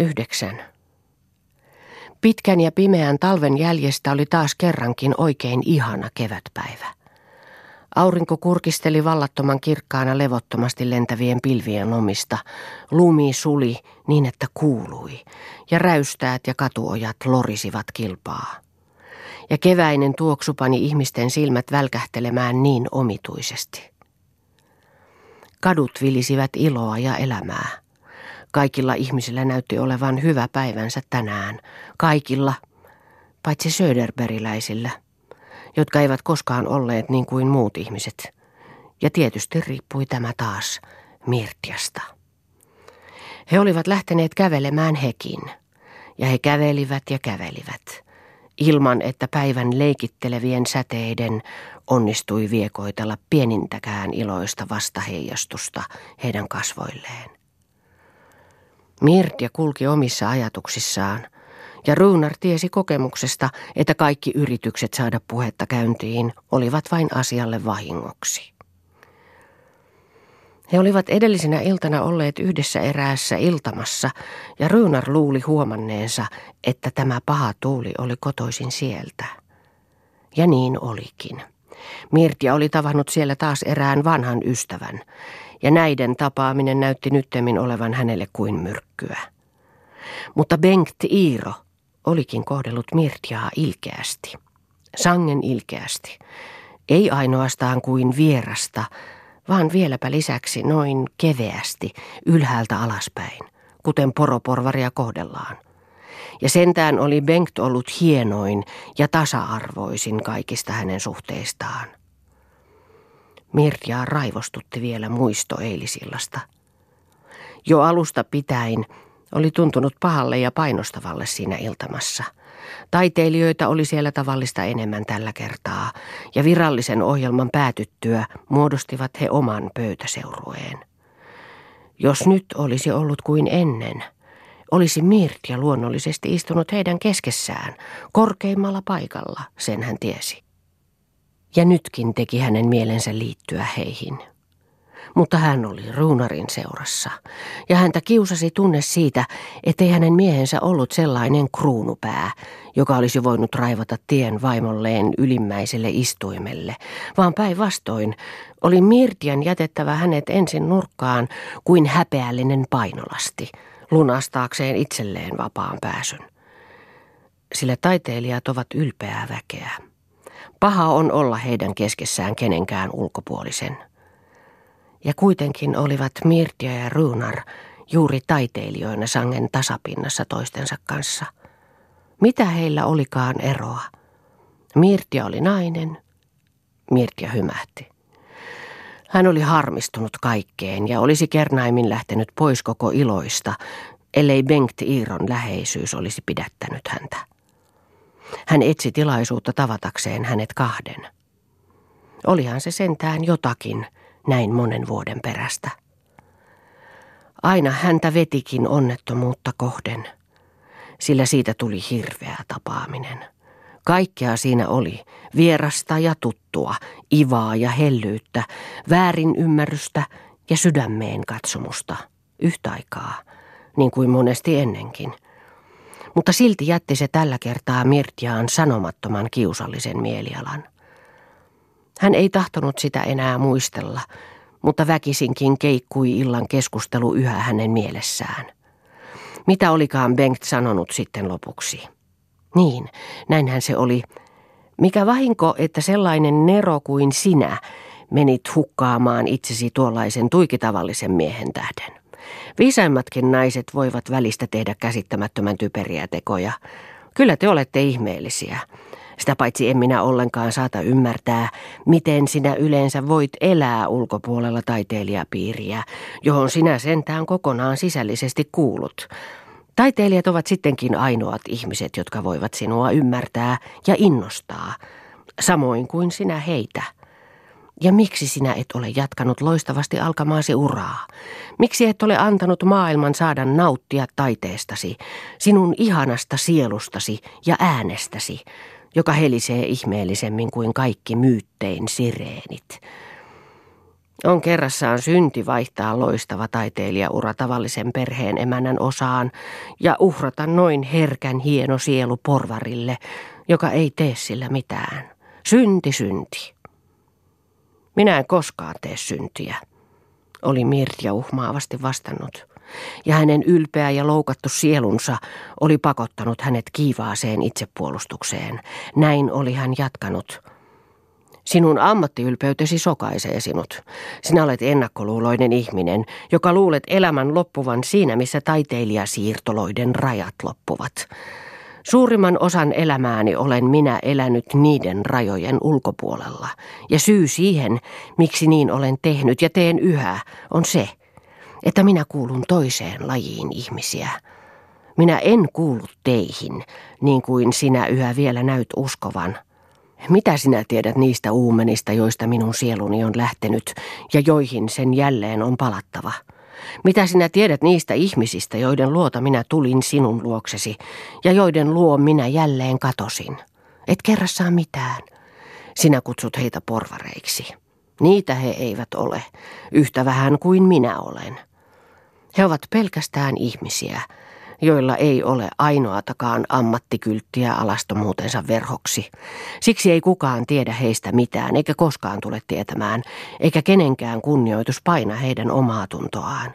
Yhdeksän. Pitkän ja pimeän talven jäljestä oli taas kerrankin oikein ihana kevätpäivä. Aurinko kurkisteli vallattoman kirkkaana levottomasti lentävien pilvien lomista. Lumi suli niin, että kuului, ja räystäät ja katuojat lorisivat kilpaa. Ja keväinen tuoksu pani ihmisten silmät välkähtelemään niin omituisesti. Kadut vilisivät iloa ja elämää. Kaikilla ihmisillä näytti olevan hyvä päivänsä tänään. Kaikilla, paitsi Söderbergiläisillä, jotka eivät koskaan olleet niin kuin muut ihmiset. Ja tietysti riippui tämä taas Mirtiasta. He olivat lähteneet kävelemään hekin, ja he kävelivät ja kävelivät, ilman että päivän leikittelevien säteiden onnistui viekoitella pienintäkään iloista vastaheijastusta heidän kasvoilleen. Mirtia kulki omissa ajatuksissaan, ja Ruunar tiesi kokemuksesta, että kaikki yritykset saada puhetta käyntiin olivat vain asialle vahingoksi. He olivat edellisenä iltana olleet yhdessä eräässä iltamassa, ja Ruunar luuli huomanneensa, että tämä paha tuuli oli kotoisin sieltä. Ja niin olikin. Mirtia oli tavannut siellä taas erään vanhan ystävän, ja näiden tapaaminen näytti nyttemmin olevan hänelle kuin myrkkyä. Mutta Bengt Iiro olikin kohdellut Mirtiaa ilkeästi, sangen ilkeästi, ei ainoastaan kuin vierasta, vaan vieläpä lisäksi noin keveästi ylhäältä alaspäin, kuten poroporvaria kohdellaan. Ja sentään oli Bengt ollut hienoin ja tasa-arvoisin kaikista hänen suhteistaan. Mirjaa raivostutti vielä muisto eilisillasta. Jo alusta pitäen oli tuntunut pahalle ja painostavalle siinä iltamassa. Taiteilijoita oli siellä tavallista enemmän tällä kertaa, ja virallisen ohjelman päätyttyä muodostivat he oman pöytäseurueen. Jos nyt olisi ollut kuin ennen, olisi Mirtia luonnollisesti istunut heidän keskessään, korkeimmalla paikalla, sen hän tiesi ja nytkin teki hänen mielensä liittyä heihin. Mutta hän oli ruunarin seurassa, ja häntä kiusasi tunne siitä, ettei hänen miehensä ollut sellainen kruunupää, joka olisi voinut raivata tien vaimolleen ylimmäiselle istuimelle, vaan päinvastoin oli Mirtian jätettävä hänet ensin nurkkaan kuin häpeällinen painolasti, lunastaakseen itselleen vapaan pääsyn. Sillä taiteilijat ovat ylpeää väkeä. Paha on olla heidän keskessään kenenkään ulkopuolisen. Ja kuitenkin olivat Mirtia ja Runar juuri taiteilijoina sangen tasapinnassa toistensa kanssa. Mitä heillä olikaan eroa? Mirtia oli nainen. Mirtia hymähti. Hän oli harmistunut kaikkeen ja olisi kernaimin lähtenyt pois koko iloista, ellei Bengt Iiron läheisyys olisi pidättänyt häntä. Hän etsi tilaisuutta tavatakseen hänet kahden. Olihan se sentään jotakin näin monen vuoden perästä. Aina häntä vetikin onnettomuutta kohden, sillä siitä tuli hirveä tapaaminen. Kaikkea siinä oli, vierasta ja tuttua, ivaa ja hellyyttä, väärin ymmärrystä ja sydämeen katsomusta, yhtä aikaa, niin kuin monesti ennenkin – mutta silti jätti se tällä kertaa Mirtiaan sanomattoman kiusallisen mielialan. Hän ei tahtonut sitä enää muistella, mutta väkisinkin keikkui illan keskustelu yhä hänen mielessään. Mitä olikaan Bengt sanonut sitten lopuksi? Niin, näinhän se oli. Mikä vahinko, että sellainen nero kuin sinä menit hukkaamaan itsesi tuollaisen tuikitavallisen miehen tähden. Viisaimmatkin naiset voivat välistä tehdä käsittämättömän typeriä tekoja. Kyllä te olette ihmeellisiä. Sitä paitsi en minä ollenkaan saata ymmärtää, miten sinä yleensä voit elää ulkopuolella taiteilijapiiriä, johon sinä sentään kokonaan sisällisesti kuulut. Taiteilijat ovat sittenkin ainoat ihmiset, jotka voivat sinua ymmärtää ja innostaa, samoin kuin sinä heitä. Ja miksi sinä et ole jatkanut loistavasti alkamaasi uraa? Miksi et ole antanut maailman saada nauttia taiteestasi, sinun ihanasta sielustasi ja äänestäsi, joka helisee ihmeellisemmin kuin kaikki myyttein sireenit? On kerrassaan synti vaihtaa loistava taiteilijaura tavallisen perheen emännän osaan ja uhrata noin herkän hieno sielu porvarille, joka ei tee sillä mitään. Synti, synti. Minä en koskaan tee syntiä, oli Mirja uhmaavasti vastannut. Ja hänen ylpeä ja loukattu sielunsa oli pakottanut hänet kiivaaseen itsepuolustukseen. Näin oli hän jatkanut. Sinun ammattiylpeytesi sokaisee sinut. Sinä olet ennakkoluuloinen ihminen, joka luulet elämän loppuvan siinä, missä taiteilijasiirtoloiden rajat loppuvat. Suurimman osan elämääni olen minä elänyt niiden rajojen ulkopuolella. Ja syy siihen, miksi niin olen tehnyt ja teen yhä, on se, että minä kuulun toiseen lajiin ihmisiä. Minä en kuulu teihin, niin kuin sinä yhä vielä näyt uskovan. Mitä sinä tiedät niistä uumenista, joista minun sieluni on lähtenyt ja joihin sen jälleen on palattava? Mitä sinä tiedät niistä ihmisistä, joiden luota minä tulin sinun luoksesi ja joiden luo minä jälleen katosin? Et kerrassaan mitään. Sinä kutsut heitä porvareiksi. Niitä he eivät ole, yhtä vähän kuin minä olen. He ovat pelkästään ihmisiä, joilla ei ole ainoatakaan ammattikylttiä alastomuutensa verhoksi. Siksi ei kukaan tiedä heistä mitään, eikä koskaan tule tietämään, eikä kenenkään kunnioitus paina heidän omaa tuntoaan.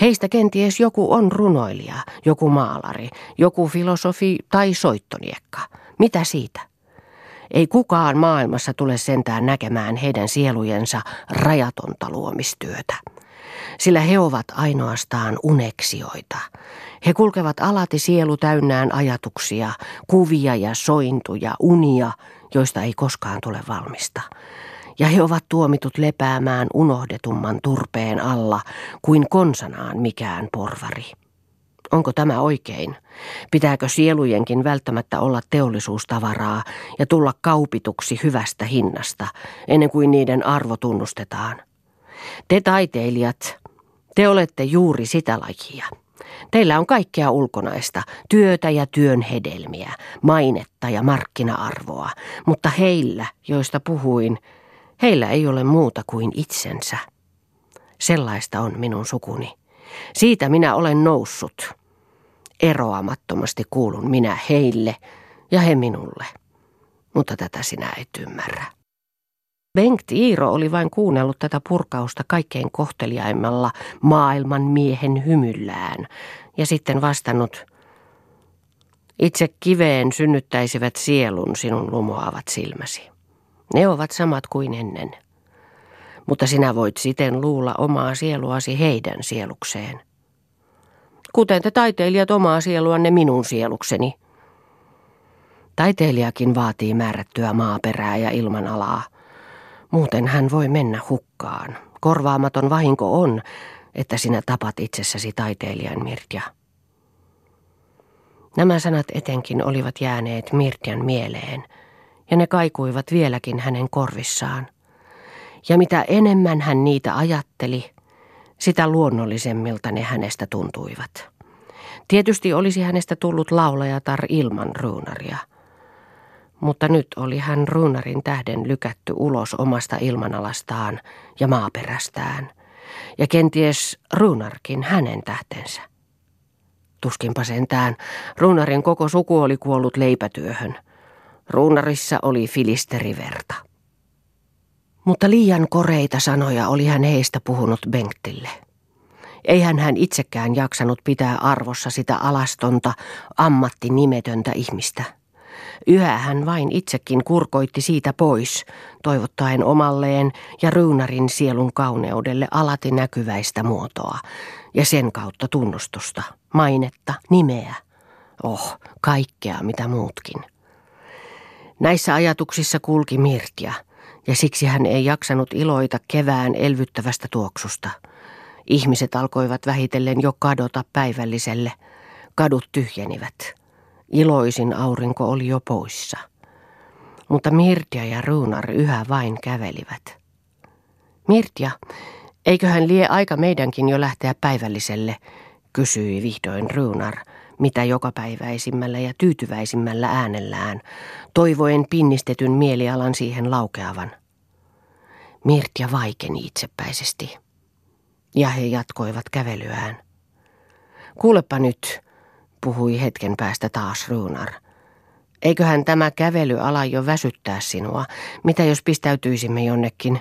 Heistä kenties joku on runoilija, joku maalari, joku filosofi tai soittoniekka. Mitä siitä? Ei kukaan maailmassa tule sentään näkemään heidän sielujensa rajatonta luomistyötä sillä he ovat ainoastaan uneksioita. He kulkevat alati sielu täynnään ajatuksia, kuvia ja sointuja, unia, joista ei koskaan tule valmista. Ja he ovat tuomitut lepäämään unohdetumman turpeen alla kuin konsanaan mikään porvari. Onko tämä oikein? Pitääkö sielujenkin välttämättä olla teollisuustavaraa ja tulla kaupituksi hyvästä hinnasta, ennen kuin niiden arvo tunnustetaan? Te taiteilijat, te olette juuri sitä lajia. Teillä on kaikkea ulkonaista, työtä ja työn hedelmiä, mainetta ja markkina-arvoa, mutta heillä, joista puhuin, heillä ei ole muuta kuin itsensä. Sellaista on minun sukuni. Siitä minä olen noussut. Eroamattomasti kuulun minä heille ja he minulle. Mutta tätä sinä et ymmärrä. Bengt Iiro oli vain kuunnellut tätä purkausta kaikkein kohteliaimmalla maailman miehen hymyllään ja sitten vastannut, itse kiveen synnyttäisivät sielun sinun lumoavat silmäsi. Ne ovat samat kuin ennen. Mutta sinä voit siten luulla omaa sieluasi heidän sielukseen. Kuten te taiteilijat omaa sieluanne minun sielukseni. Taiteilijakin vaatii määrättyä maaperää ja ilmanalaa – Muuten hän voi mennä hukkaan. Korvaamaton vahinko on, että sinä tapat itsessäsi taiteilijan Mirtja. Nämä sanat etenkin olivat jääneet Mirtjan mieleen, ja ne kaikuivat vieläkin hänen korvissaan. Ja mitä enemmän hän niitä ajatteli, sitä luonnollisemmilta ne hänestä tuntuivat. Tietysti olisi hänestä tullut laulajatar ilman ruunaria – mutta nyt oli hän ruunarin tähden lykätty ulos omasta ilmanalastaan ja maaperästään, ja kenties ruunarkin hänen tähtensä. Tuskinpa sentään, ruunarin koko suku oli kuollut leipätyöhön. Ruunarissa oli filisteriverta. Mutta liian koreita sanoja oli hän heistä puhunut Bengtille. Eihän hän itsekään jaksanut pitää arvossa sitä alastonta, ammattinimetöntä ihmistä – Yhä hän vain itsekin kurkoitti siitä pois, toivottaen omalleen ja Ruunarin sielun kauneudelle alati näkyväistä muotoa ja sen kautta tunnustusta, mainetta, nimeä. Oh, kaikkea mitä muutkin. Näissä ajatuksissa kulki Mirtja, ja siksi hän ei jaksanut iloita kevään elvyttävästä tuoksusta. Ihmiset alkoivat vähitellen jo kadota päivälliselle. Kadut tyhjenivät. Iloisin aurinko oli jo poissa. Mutta Mirtja ja Ruunar yhä vain kävelivät. Mirtja, eiköhän lie aika meidänkin jo lähteä päivälliselle, kysyi vihdoin Ruunar, mitä jokapäiväisimmällä ja tyytyväisimmällä äänellään, toivoen pinnistetyn mielialan siihen laukeavan. Mirtja vaikeni itsepäisesti. Ja he jatkoivat kävelyään. Kuulepa nyt, puhui hetken päästä taas Ruunar. Eiköhän tämä kävely ala jo väsyttää sinua. Mitä jos pistäytyisimme jonnekin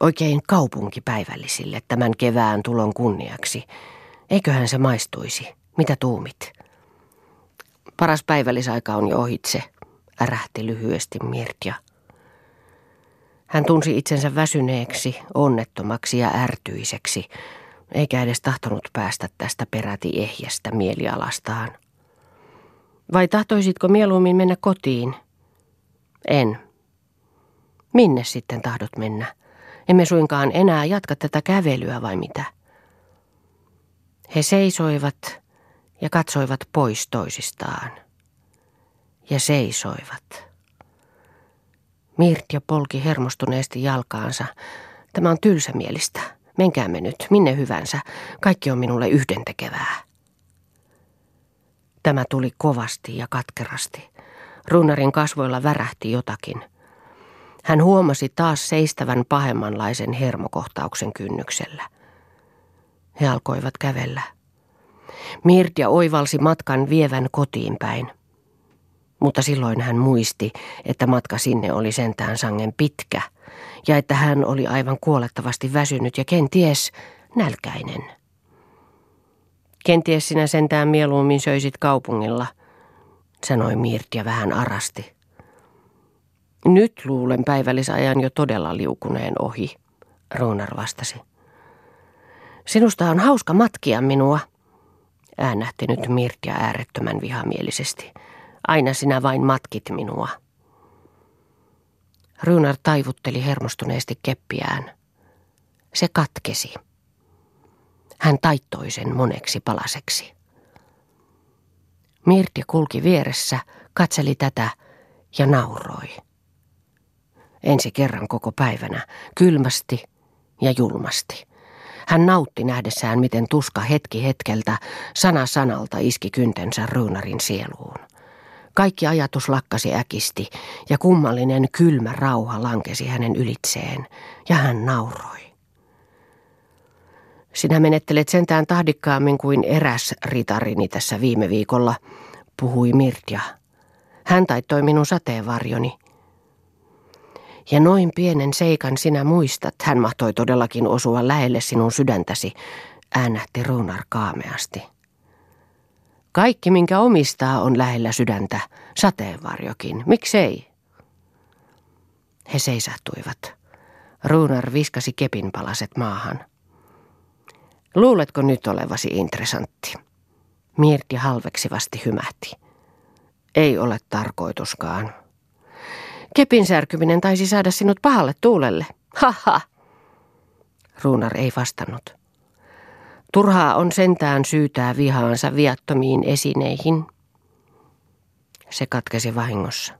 oikein kaupunkipäivällisille tämän kevään tulon kunniaksi? Eiköhän se maistuisi. Mitä tuumit? Paras päivällisaika on jo ohitse, ärähti lyhyesti Mirtja. Hän tunsi itsensä väsyneeksi, onnettomaksi ja ärtyiseksi, eikä edes tahtonut päästä tästä peräti ehjästä mielialastaan. Vai tahtoisitko mieluummin mennä kotiin? En. Minne sitten tahdot mennä? Emme suinkaan enää jatka tätä kävelyä vai mitä? He seisoivat ja katsoivat pois toisistaan. Ja seisoivat. Mirtja polki hermostuneesti jalkaansa. Tämä on tylsämielistä. Menkäämme nyt, minne hyvänsä. Kaikki on minulle yhdentekevää. Tämä tuli kovasti ja katkerasti. Runarin kasvoilla värähti jotakin. Hän huomasi taas seistävän pahemmanlaisen hermokohtauksen kynnyksellä. He alkoivat kävellä. Mirtja oivalsi matkan vievän kotiin päin. Mutta silloin hän muisti, että matka sinne oli sentään sangen pitkä ja että hän oli aivan kuolettavasti väsynyt ja kenties nälkäinen. Kenties sinä sentään mieluummin söisit kaupungilla, sanoi Mirtja vähän arasti. Nyt luulen päivällisajan jo todella liukuneen ohi, Ruunar vastasi. Sinusta on hauska matkia minua, äänähti nyt Mirtja äärettömän vihamielisesti. Aina sinä vain matkit minua. Runar taivutteli hermostuneesti keppiään. Se katkesi. Hän taittoi sen moneksi palaseksi. Mirti kulki vieressä, katseli tätä ja nauroi. Ensi kerran koko päivänä, kylmästi ja julmasti. Hän nautti nähdessään, miten tuska hetki hetkeltä, sana sanalta iski kyntensä Ruunarin sieluun. Kaikki ajatus lakkasi äkisti ja kummallinen kylmä rauha lankesi hänen ylitseen ja hän nauroi. Sinä menettelet sentään tahdikkaammin kuin eräs ritarini tässä viime viikolla, puhui Mirtja. Hän taittoi minun sateenvarjoni. Ja noin pienen seikan sinä muistat, hän mahtoi todellakin osua lähelle sinun sydäntäsi, äänähti Runar kaameasti. Kaikki, minkä omistaa, on lähellä sydäntä, sateenvarjokin. Miksei? He seisahtuivat. Runar viskasi kepinpalaset maahan. Luuletko nyt olevasi interessantti? Mirti halveksivasti hymähti. Ei ole tarkoituskaan. Kepin särkyminen taisi saada sinut pahalle tuulelle. Haha. Ruunar ei vastannut. Turhaa on sentään syytää vihaansa viattomiin esineihin. Se katkesi vahingossa.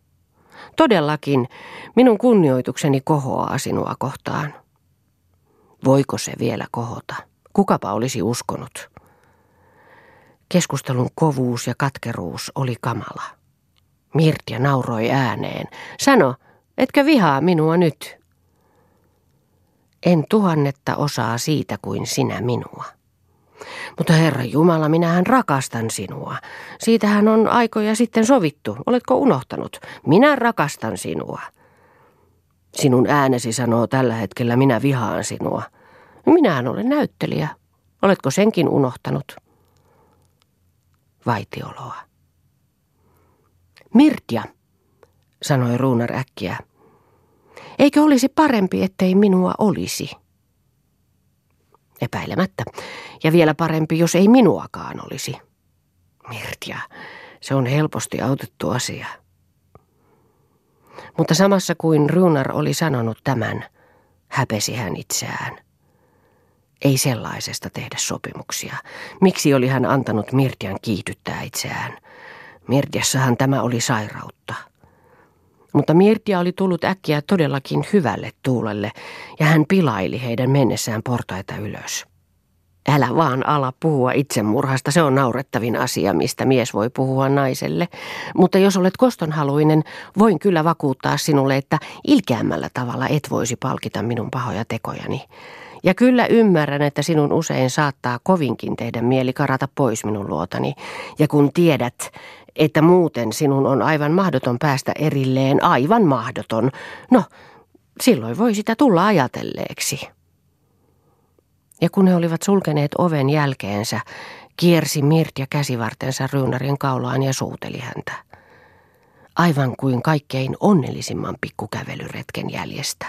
Todellakin, minun kunnioitukseni kohoaa sinua kohtaan. Voiko se vielä kohota? Kukapa olisi uskonut? Keskustelun kovuus ja katkeruus oli kamala. Mirtja nauroi ääneen. Sano, etkä vihaa minua nyt. En tuhannetta osaa siitä kuin sinä minua. Mutta Herra Jumala, minähän rakastan sinua. Siitähän on aikoja sitten sovittu. Oletko unohtanut? Minä rakastan sinua. Sinun äänesi sanoo tällä hetkellä minä vihaan sinua. Minähän olen näyttelijä. Oletko senkin unohtanut? Vaitioloa. Mirtja, sanoi Ruunar äkkiä. Eikö olisi parempi, ettei minua olisi? Epäilemättä. Ja vielä parempi, jos ei minuakaan olisi. Mirtja, se on helposti autettu asia. Mutta samassa kuin Runar oli sanonut tämän, häpesi hän itseään. Ei sellaisesta tehdä sopimuksia. Miksi oli hän antanut Mirtian kiihdyttää itseään? Mirtiassahan tämä oli sairautta. Mutta Mirtia oli tullut äkkiä todellakin hyvälle tuulelle, ja hän pilaili heidän mennessään portaita ylös. Älä vaan ala puhua itsemurhasta, se on naurettavin asia, mistä mies voi puhua naiselle. Mutta jos olet kostonhaluinen, voin kyllä vakuuttaa sinulle, että ilkeämmällä tavalla et voisi palkita minun pahoja tekojani. Ja kyllä ymmärrän, että sinun usein saattaa kovinkin tehdä mieli karata pois minun luotani. Ja kun tiedät, että muuten sinun on aivan mahdoton päästä erilleen, aivan mahdoton, no, silloin voi sitä tulla ajatelleeksi. Ja kun he olivat sulkeneet oven jälkeensä, kiersi Mirtja käsivartensa Ruunarin kaulaan ja suuteli häntä. Aivan kuin kaikkein onnellisimman pikkukävelyretken jäljestä.